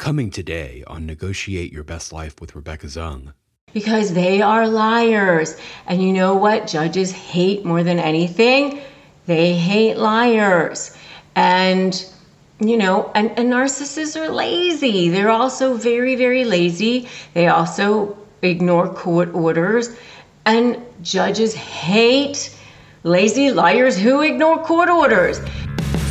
Coming today on Negotiate Your Best Life with Rebecca Zung. Because they are liars. And you know what judges hate more than anything? They hate liars. And you know, and, and narcissists are lazy. They're also very, very lazy. They also ignore court orders. And judges hate lazy liars who ignore court orders.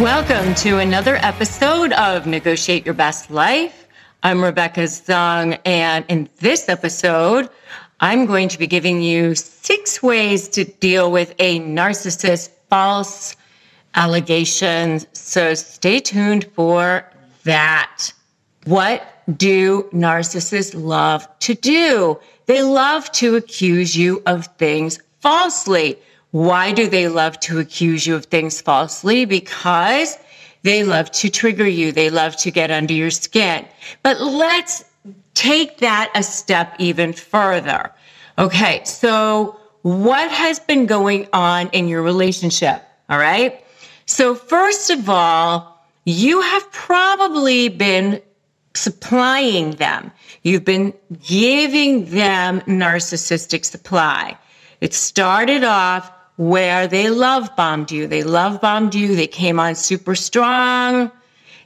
Welcome to another episode of Negotiate Your Best Life. I'm Rebecca Zung, and in this episode, I'm going to be giving you six ways to deal with a narcissist false allegations. So stay tuned for that. What do narcissists love to do? They love to accuse you of things falsely. Why do they love to accuse you of things falsely? Because they love to trigger you. They love to get under your skin. But let's take that a step even further. Okay. So what has been going on in your relationship? All right. So first of all, you have probably been supplying them. You've been giving them narcissistic supply. It started off where they love bombed you. They love bombed you. They came on super strong.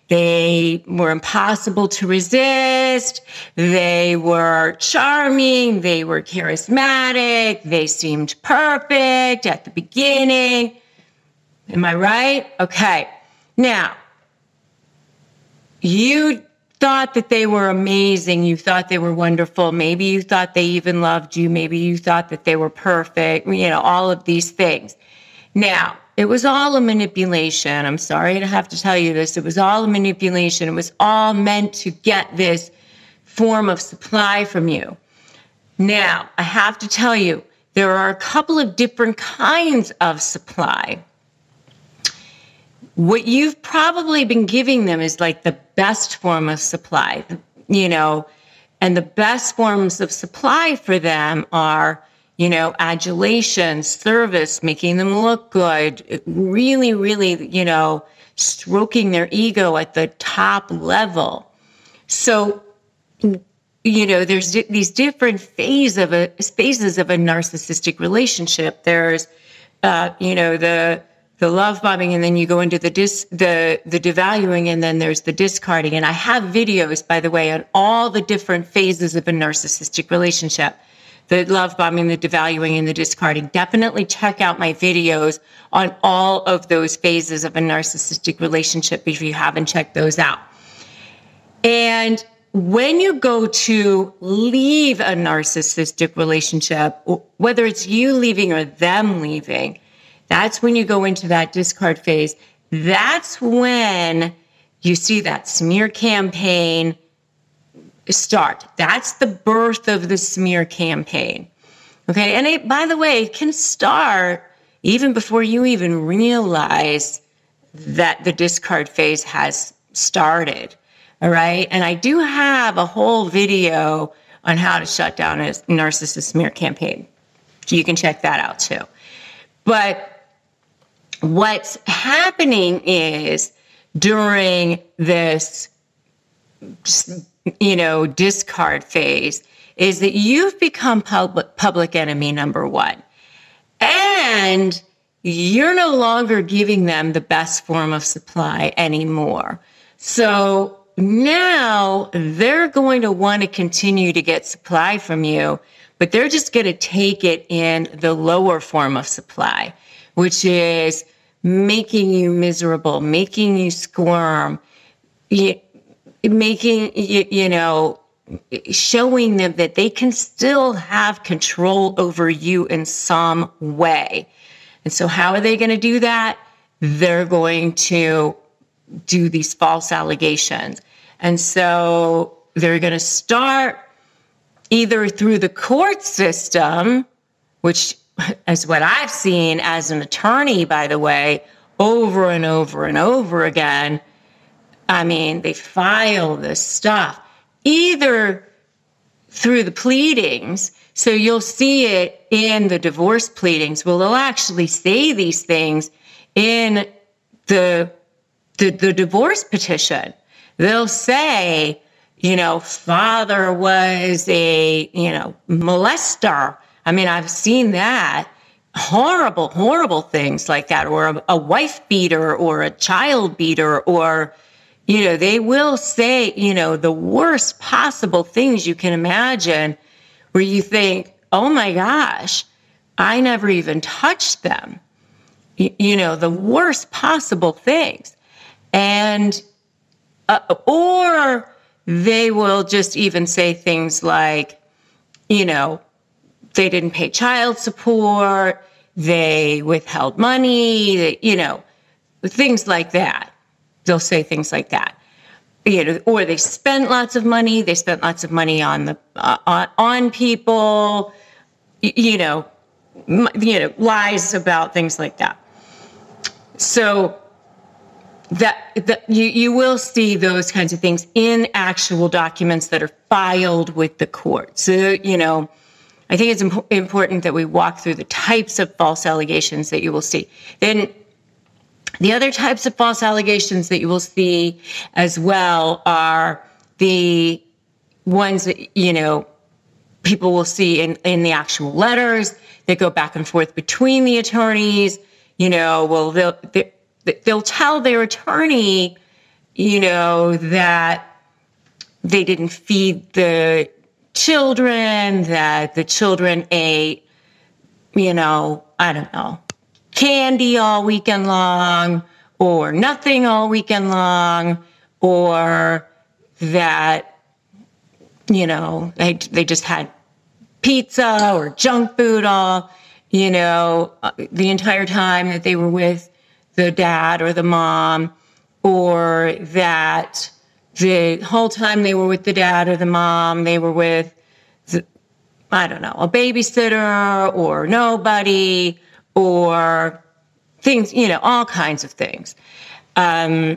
They were impossible to resist. They were charming. They were charismatic. They seemed perfect at the beginning. Am I right? Okay. Now, you thought that they were amazing. You thought they were wonderful. Maybe you thought they even loved you. Maybe you thought that they were perfect, you know, all of these things. Now, it was all a manipulation. I'm sorry to have to tell you this. It was all a manipulation. It was all meant to get this form of supply from you. Now, I have to tell you, there are a couple of different kinds of supply what you've probably been giving them is like the best form of supply, you know, and the best forms of supply for them are, you know, adulation, service, making them look good, really, really, you know, stroking their ego at the top level. So, you know, there's these different phases of a phases of a narcissistic relationship. There's, uh, you know, the the love bombing and then you go into the dis the the devaluing and then there's the discarding. And i have videos by the way on all the different phases of a narcissistic relationship. The love bombing the devaluing and the discarding. Definitely check out my videos on all of those phases of a narcissistic relationship if you haven't checked those out. And when you go to leave a narcissistic relationship whether it's you leaving or them leaving that's when you go into that discard phase. That's when you see that smear campaign start. That's the birth of the smear campaign. Okay. And it, by the way, it can start even before you even realize that the discard phase has started. All right. And I do have a whole video on how to shut down a narcissist smear campaign. You can check that out too. But what's happening is during this you know, discard phase is that you've become public, public enemy number one. And you're no longer giving them the best form of supply anymore. So now they're going to want to continue to get supply from you, but they're just going to take it in the lower form of supply, which is making you miserable, making you squirm, making, you know, showing them that they can still have control over you in some way. And so, how are they going to do that? They're going to do these false allegations. And so, they're going to start either through the court system, which is what I've seen as an attorney, by the way, over and over and over again. I mean, they file this stuff either through the pleadings. So you'll see it in the divorce pleadings. Well, they'll actually say these things in the, the, the divorce petition. They'll say, you know, father was a, you know, molester. I mean, I've seen that horrible, horrible things like that, or a, a wife beater or a child beater or, you know, they will say, you know, the worst possible things you can imagine where you think, oh my gosh, I never even touched them. You, you know, the worst possible things. And, uh, or they will just even say things like, you know, they didn't pay child support, they withheld money, they, you know, things like that. They'll say things like that. You know, or they spent lots of money. They spent lots of money on the uh, on, on people. You know, you know, lies about things like that. So that, that you, you will see those kinds of things in actual documents that are filed with the court. So, you know, I think it's imp- important that we walk through the types of false allegations that you will see. Then the other types of false allegations that you will see as well are the ones that, you know, people will see in, in the actual letters that go back and forth between the attorneys. You know, well, they'll, they'll tell their attorney, you know, that they didn't feed the children, that the children ate, you know, I don't know, candy all weekend long or nothing all weekend long or that you know they they just had pizza or junk food all you know uh, the entire time that they were with the dad or the mom or that the whole time they were with the dad or the mom they were with the, I don't know a babysitter or nobody or things, you know, all kinds of things. Um,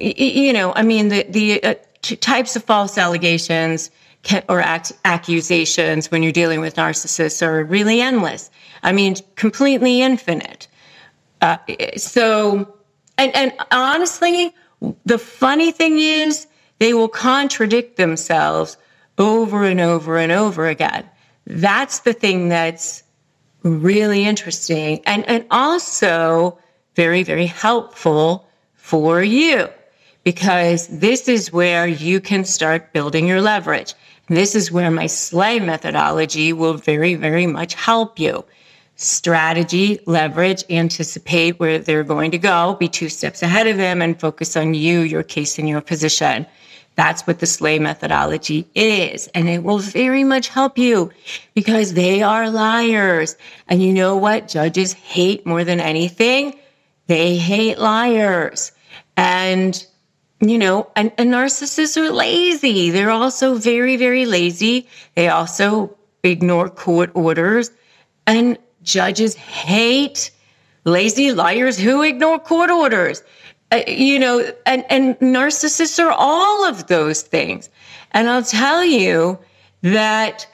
you know, I mean, the, the uh, types of false allegations can, or accusations when you're dealing with narcissists are really endless. I mean, completely infinite. Uh, so, and, and honestly, the funny thing is they will contradict themselves over and over and over again. That's the thing that's really interesting and, and also very, very helpful for you because this is where you can start building your leverage. This is where my SLAY methodology will very, very much help you. Strategy, leverage, anticipate where they're going to go, be two steps ahead of them, and focus on you, your case, and your position. That's what the SLAY methodology is. And it will very much help you because they are liars. And you know what? Judges hate more than anything. They hate liars. And, you know, and, and narcissists are lazy. They're also very, very lazy. They also ignore court orders. And judges hate lazy liars who ignore court orders. Uh, you know, and, and narcissists are all of those things. And I'll tell you that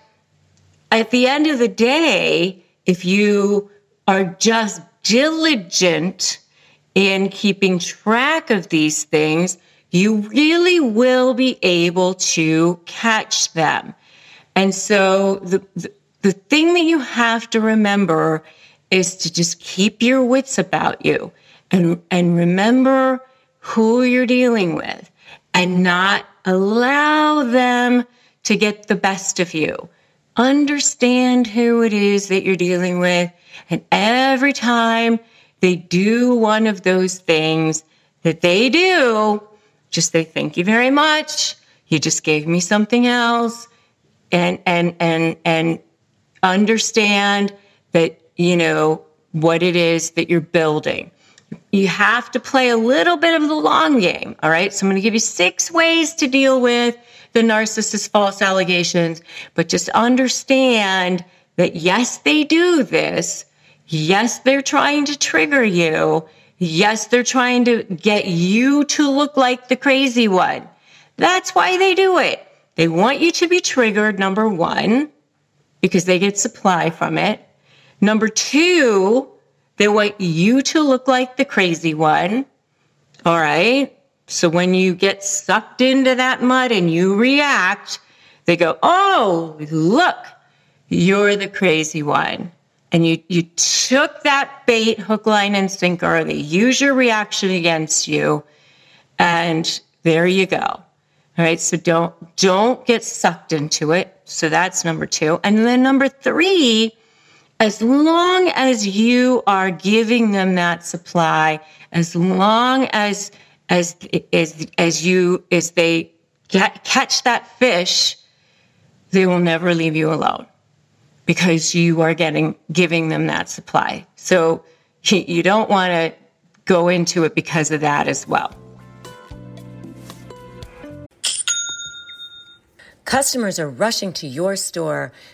at the end of the day, if you are just diligent in keeping track of these things, you really will be able to catch them. And so the, the, the thing that you have to remember is to just keep your wits about you and, and remember who you're dealing with and not allow them to get the best of you. Understand who it is that you're dealing with. And every time they do one of those things that they do, just say, thank you very much. You just gave me something else. And, and, and, and understand that, you know, what it is that you're building. You have to play a little bit of the long game. All right. So I'm going to give you six ways to deal with the narcissist's false allegations, but just understand that yes, they do this. Yes, they're trying to trigger you. Yes, they're trying to get you to look like the crazy one. That's why they do it. They want you to be triggered, number one, because they get supply from it. Number two, they want you to look like the crazy one. All right. So when you get sucked into that mud and you react, they go, Oh, look, you're the crazy one and you, you took that bait, hook, line, and sinker, they use your reaction against you, and there you go. All right. So don't don't get sucked into it. So that's number two. And then number three, as long as you are giving them that supply, as long as as as as you as they get, catch that fish, they will never leave you alone because you are getting giving them that supply. So you don't want to go into it because of that as well. Customers are rushing to your store.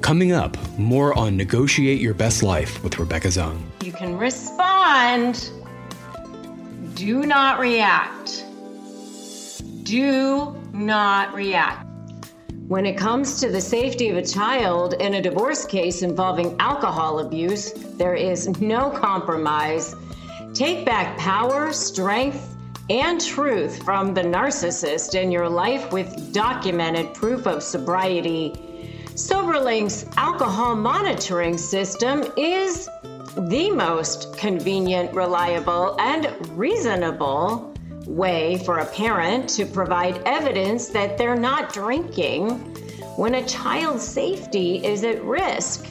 Coming up, more on Negotiate Your Best Life with Rebecca Zung. You can respond. Do not react. Do not react. When it comes to the safety of a child in a divorce case involving alcohol abuse, there is no compromise. Take back power, strength, and truth from the narcissist in your life with documented proof of sobriety. SoberLink's alcohol monitoring system is the most convenient, reliable, and reasonable way for a parent to provide evidence that they're not drinking when a child's safety is at risk.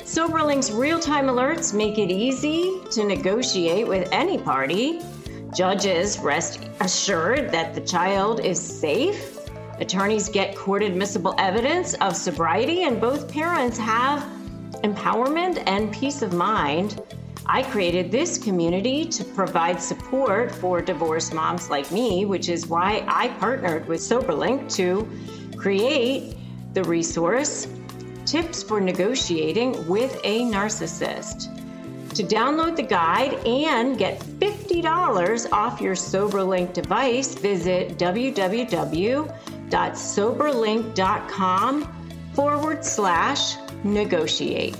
SoberLink's real time alerts make it easy to negotiate with any party. Judges rest assured that the child is safe. Attorneys get court admissible evidence of sobriety, and both parents have empowerment and peace of mind. I created this community to provide support for divorced moms like me, which is why I partnered with SoberLink to create the resource Tips for Negotiating with a Narcissist. To download the guide and get $50 off your SoberLink device, visit www.soberlink.com forward slash negotiate.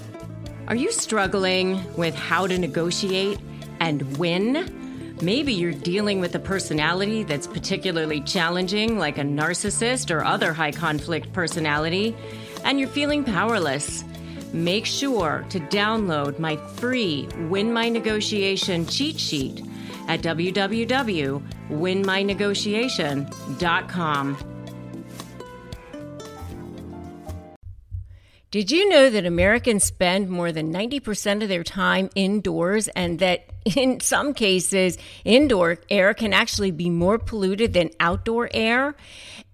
Are you struggling with how to negotiate and win? Maybe you're dealing with a personality that's particularly challenging, like a narcissist or other high conflict personality, and you're feeling powerless. Make sure to download my free Win My Negotiation cheat sheet at www.winmynegotiation.com. Did you know that Americans spend more than 90% of their time indoors and that in some cases, indoor air can actually be more polluted than outdoor air?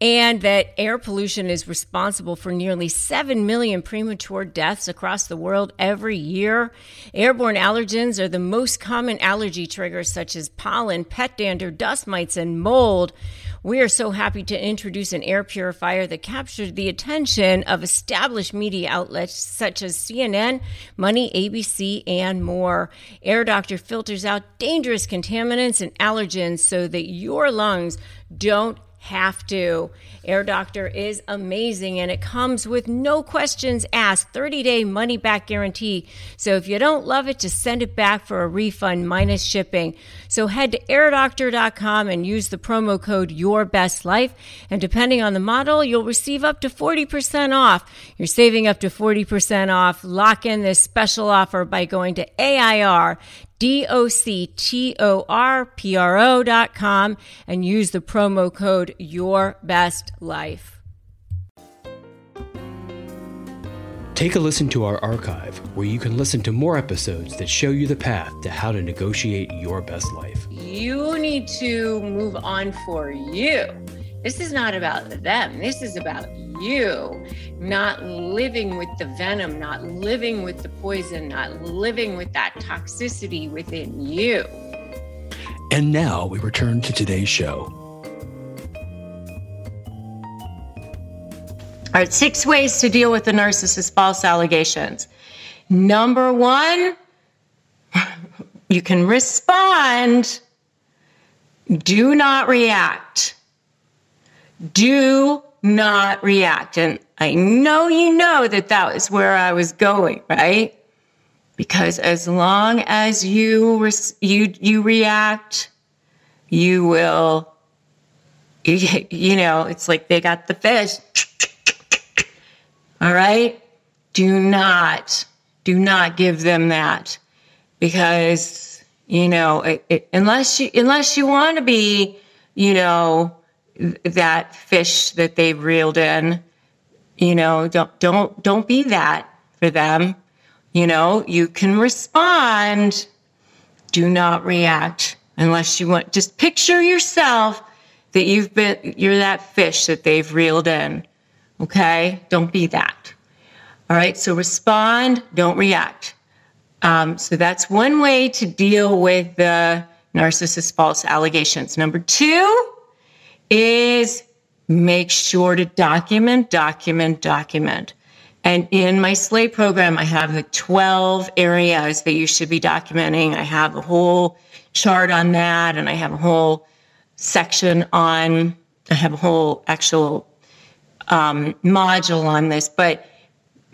And that air pollution is responsible for nearly 7 million premature deaths across the world every year. Airborne allergens are the most common allergy triggers, such as pollen, pet dander, dust mites, and mold. We are so happy to introduce an air purifier that captured the attention of established media outlets such as CNN, Money, ABC, and more. Air Doctor filters out dangerous contaminants and allergens so that your lungs don't have to. Air Doctor is amazing and it comes with no questions asked, 30 day money back guarantee. So if you don't love it, just send it back for a refund minus shipping. So head to airdoctor.com and use the promo code Your Best Life. And depending on the model, you'll receive up to 40% off. You're saving up to 40% off. Lock in this special offer by going to AIR D-O-C-T-O-R-P-R-O dot com and use the promo code Your Best Life. Take a listen to our archive where you can listen to more episodes that show you the path to how to negotiate your best life. You need to move on for you. This is not about them. This is about you not living with the venom, not living with the poison, not living with that toxicity within you. And now we return to today's show. All right, six ways to deal with the narcissist's false allegations. Number one, you can respond, do not react. Do not react. And I know you know that that was where I was going, right? Because as long as you you you react, you will. You, you know, it's like they got the fish. All right, do not do not give them that because you know it, it, unless you unless you want to be you know that fish that they've reeled in. You know, don't don't don't be that for them. You know, you can respond. Do not react unless you want. Just picture yourself that you've been you're that fish that they've reeled in. Okay? Don't be that. All right, so respond, don't react. Um, so that's one way to deal with the narcissist false allegations. Number two, is make sure to document, document, document. And in my SLAY program, I have the 12 areas that you should be documenting. I have a whole chart on that, and I have a whole section on, I have a whole actual um, module on this. But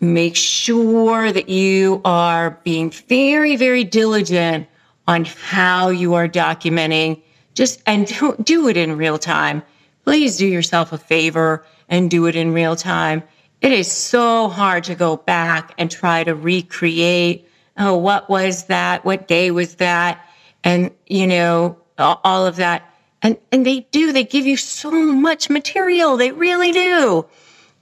make sure that you are being very, very diligent on how you are documenting just and do, do it in real time. Please do yourself a favor and do it in real time. It is so hard to go back and try to recreate. Oh, what was that? What day was that? And, you know, all of that. And, and they do, they give you so much material. They really do.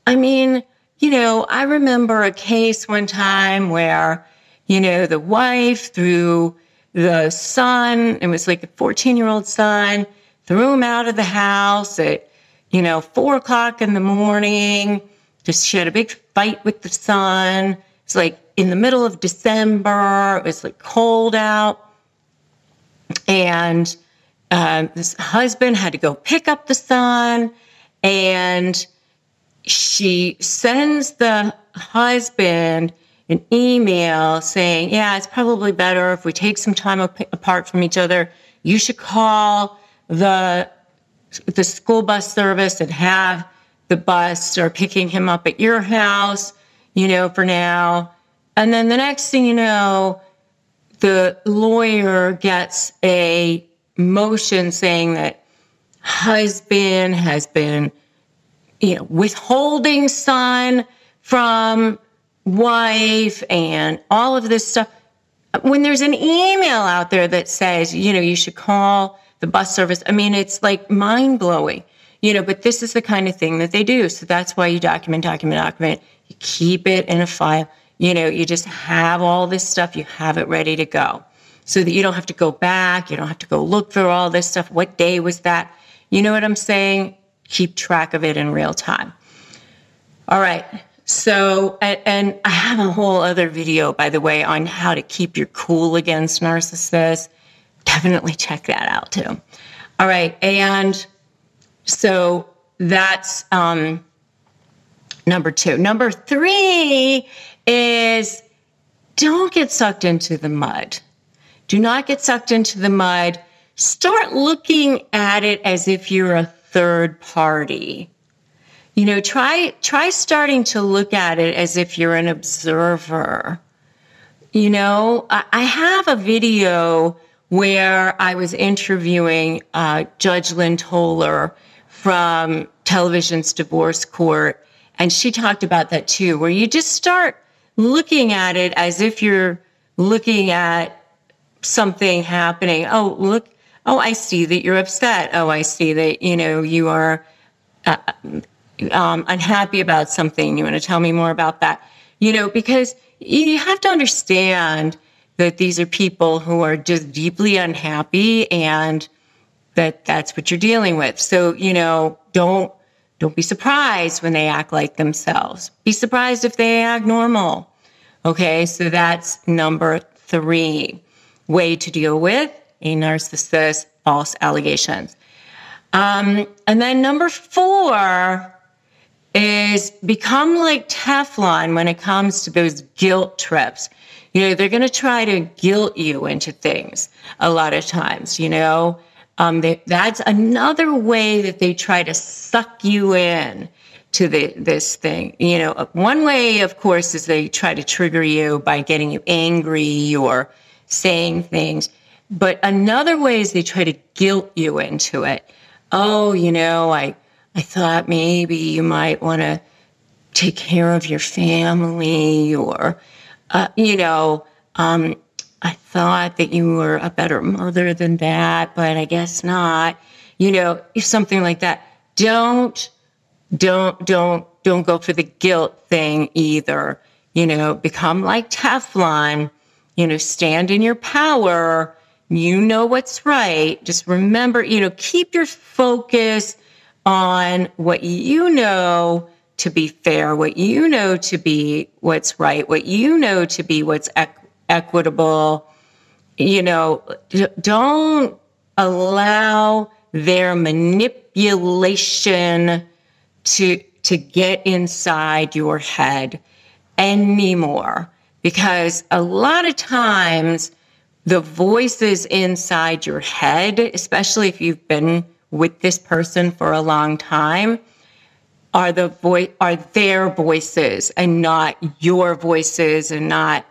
I mean, you know, I remember a case one time where, you know, the wife threw the son, it was like a 14 year old son, threw him out of the house at, you know, four o'clock in the morning. Just she had a big fight with the son. It's like in the middle of December. It was like cold out. And um, this husband had to go pick up the son. And she sends the husband an email saying, Yeah, it's probably better if we take some time apart from each other. You should call the the school bus service and have the bus or picking him up at your house, you know, for now. And then the next thing you know, the lawyer gets a motion saying that husband has been, you know, withholding son from wife and all of this stuff. When there's an email out there that says, you know, you should call the bus service, I mean, it's like mind blowing, you know, but this is the kind of thing that they do. So that's why you document, document, document. You keep it in a file. You know, you just have all this stuff, you have it ready to go so that you don't have to go back. You don't have to go look for all this stuff. What day was that? You know what I'm saying? Keep track of it in real time. All right. So, and, I have a whole other video, by the way, on how to keep your cool against narcissists. Definitely check that out too. All right. And so that's um, number two. Number three is don't get sucked into the mud. Do not get sucked into the mud. Start looking at it as if you're a third party. You know, try try starting to look at it as if you're an observer. You know, I have a video where I was interviewing uh, Judge Lynn Toler from Television's Divorce Court, and she talked about that too, where you just start looking at it as if you're looking at something happening. Oh, look. Oh, I see that you're upset. Oh, I see that, you know, you are uh, um, unhappy about something. You want to tell me more about that? You know, because you have to understand that these are people who are just deeply unhappy and that that's what you're dealing with. So, you know, don't don't be surprised when they act like themselves. Be surprised if they act normal. Okay, so that's number 3 way to deal with a narcissist false allegations. Um, and then number four is become like Teflon when it comes to those guilt trips. You know, they're going to try to guilt you into things a lot of times, you know. Um, they, that's another way that they try to suck you in to the, this thing. You know, one way, of course, is they try to trigger you by getting you angry or saying things. But another way is they try to guilt you into it. Oh, you know, I, I thought maybe you might want to take care of your family or, uh, you know, um, I thought that you were a better mother than that, but I guess not. You know, something like that. Don't, don't, don't, don't go for the guilt thing either. You know, become like Teflon you know, stand in your power. You know what's right. Just remember, you know, keep your focus on what you know to be fair, what you know to be what's right, what you know to be what's equ- equitable. You know, don't allow their manipulation to to get inside your head anymore because a lot of times the voices inside your head, especially if you've been with this person for a long time, are the voice are their voices and not your voices and not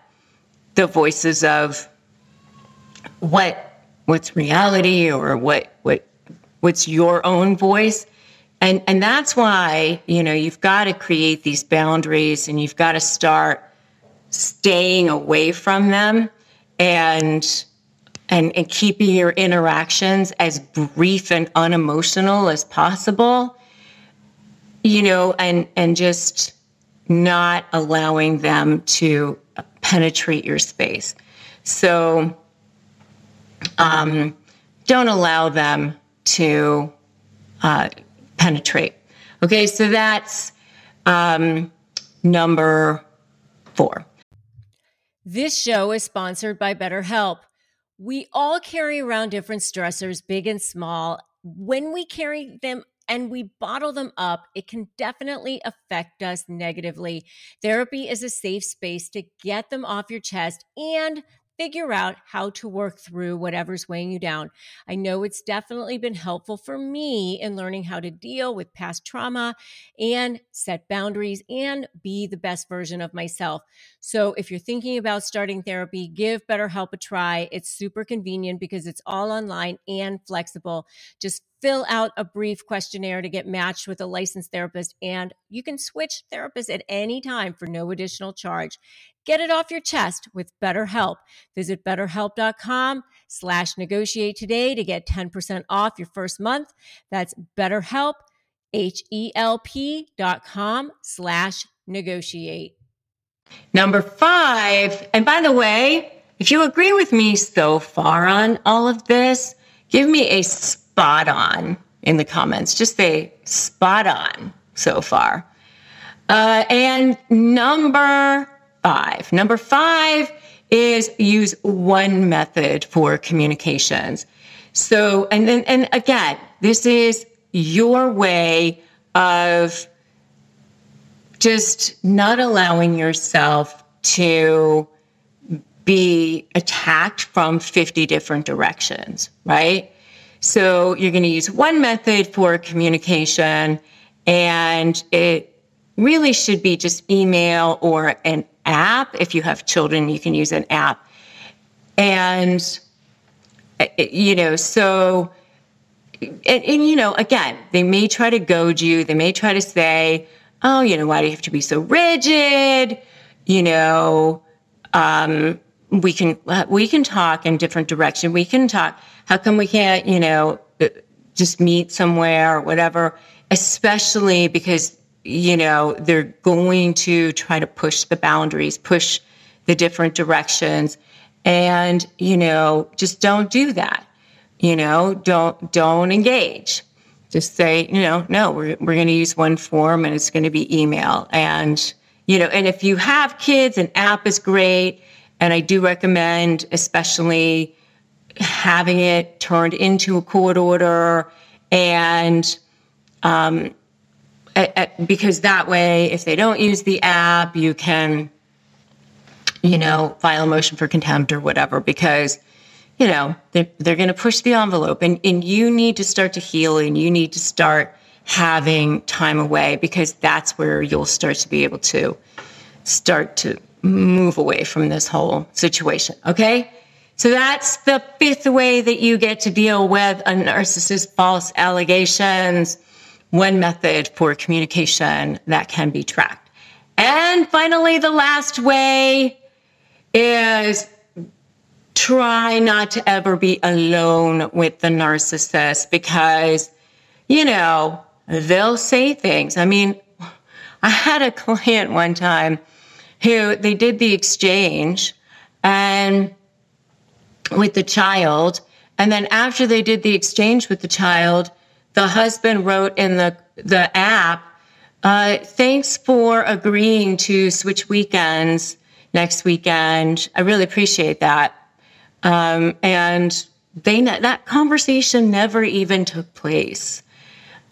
the voices of what what's reality or what what what's your own voice? And and that's why you know you've got to create these boundaries and you've got to start staying away from them. And and, and keeping your interactions as brief and unemotional as possible you know and and just not allowing them to penetrate your space. So um, don't allow them to uh, penetrate. Okay so that's um, number four. This show is sponsored by BetterHelp. We all carry around different stressors, big and small. When we carry them and we bottle them up, it can definitely affect us negatively. Therapy is a safe space to get them off your chest and figure out how to work through whatever's weighing you down. I know it's definitely been helpful for me in learning how to deal with past trauma and set boundaries and be the best version of myself. So if you're thinking about starting therapy, give BetterHelp a try. It's super convenient because it's all online and flexible. Just fill out a brief questionnaire to get matched with a licensed therapist and you can switch therapists at any time for no additional charge. Get it off your chest with BetterHelp. Visit betterhelp.com slash negotiate today to get 10% off your first month. That's betterhelp, H-E-L-P dot com slash negotiate. Number five, and by the way, if you agree with me so far on all of this, give me a spot on in the comments. Just say spot on so far. Uh, and number five. Number five is use one method for communications. So, and then, and again, this is your way of just not allowing yourself to be attacked from 50 different directions, right? So you're going to use one method for communication and it really should be just email or an app. If you have children, you can use an app. And, eh, eh, you know, so, and, and, you know, again, they may try to goad you. They may try to say, oh, you know, why do you have to be so rigid? You know, um, we can, we can talk in different direction. We can talk. How come we can't, you know, eh, just meet somewhere or whatever? Especially because you know, they're going to try to push the boundaries, push the different directions. And, you know, just don't do that. You know, don't, don't engage. Just say, you know, no, we're, we're going to use one form and it's going to be email. And, you know, and if you have kids, an app is great. And I do recommend, especially having it turned into a court order and, um, because that way, if they don't use the app, you can, you know, file a motion for contempt or whatever, because, you know, they're, they're going to push the envelope and, and you need to start to heal and you need to start having time away because that's where you'll start to be able to start to move away from this whole situation. Okay. So that's the fifth way that you get to deal with a narcissist false allegations one method for communication that can be tracked. And finally, the last way is try not to ever be alone with the narcissist because, you know, they'll say things. I mean, I had a client one time who they did the exchange and with the child. And then after they did the exchange with the child, the husband wrote in the, the app, uh, thanks for agreeing to switch weekends next weekend. I really appreciate that. Um, and they that conversation never even took place.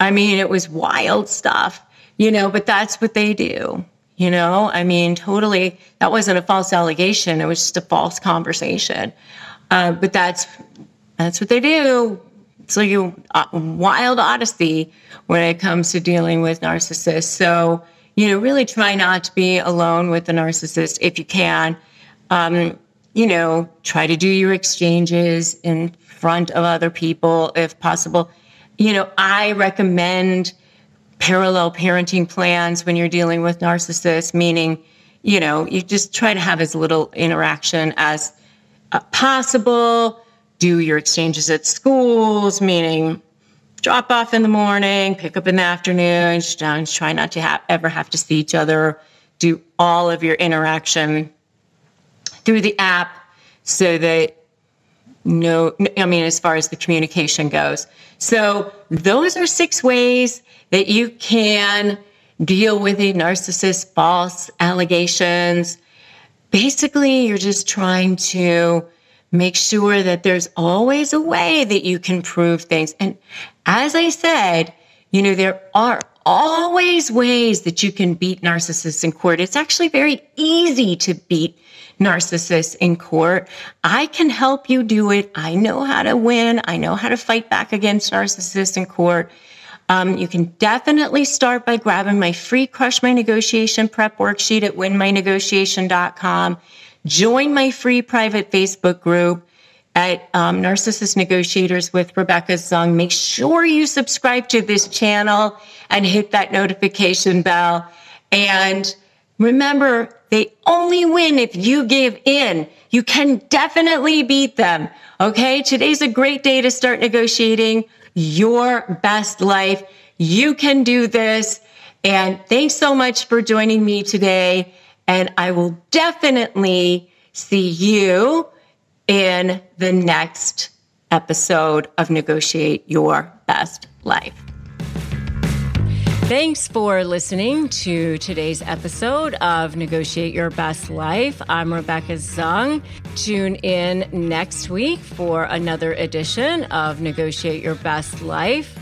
I mean, it was wild stuff, you know, but that's what they do. You know, I mean, totally, that wasn't a false allegation. It was just a false conversation. Uh, but that's that's what they do. It's like a, a wild odyssey when it comes to dealing with narcissists. So, you know, really try not to be alone with the narcissist if you can. Um, you know, try to do your exchanges in front of other people if possible. You know, I recommend parallel parenting plans when you're dealing with narcissists, meaning, you know, you just try to have as little interaction as uh, possible do your exchanges at schools, meaning drop off in the morning, pick up in the afternoon, try not to ever have to see each other, do all of your interaction through the app so that no, I mean, as far as the communication goes. So those are six ways that you can deal with a narcissist false allegations. Basically, you're just trying to make sure that there's always a way that you can prove things. And as I said, you know, there are always ways that you can beat narcissists in court. It's actually very easy to beat narcissists in court. I can help you do it. I know how to win. I know how to fight back against narcissists in court. Um, you can definitely start by grabbing my free Crush My Negotiation prep worksheet at winmynegotiation.com. Join my free private Facebook group at um, Narcissist Negotiators with Rebecca Zung. Make sure you subscribe to this channel and hit that notification bell. And remember, they only win if you give in. You can definitely beat them. Okay. Today's a great day to start negotiating your best life. You can do this. And thanks so much for joining me today. And I will definitely see you in the next episode of Negotiate Your Best Life. Thanks for listening to today's episode of Negotiate Your Best Life. I'm Rebecca Zung. Tune in next week for another edition of Negotiate Your Best Life.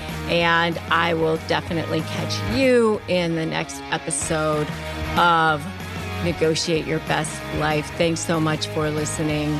And I will definitely catch you in the next episode of Negotiate Your Best Life. Thanks so much for listening.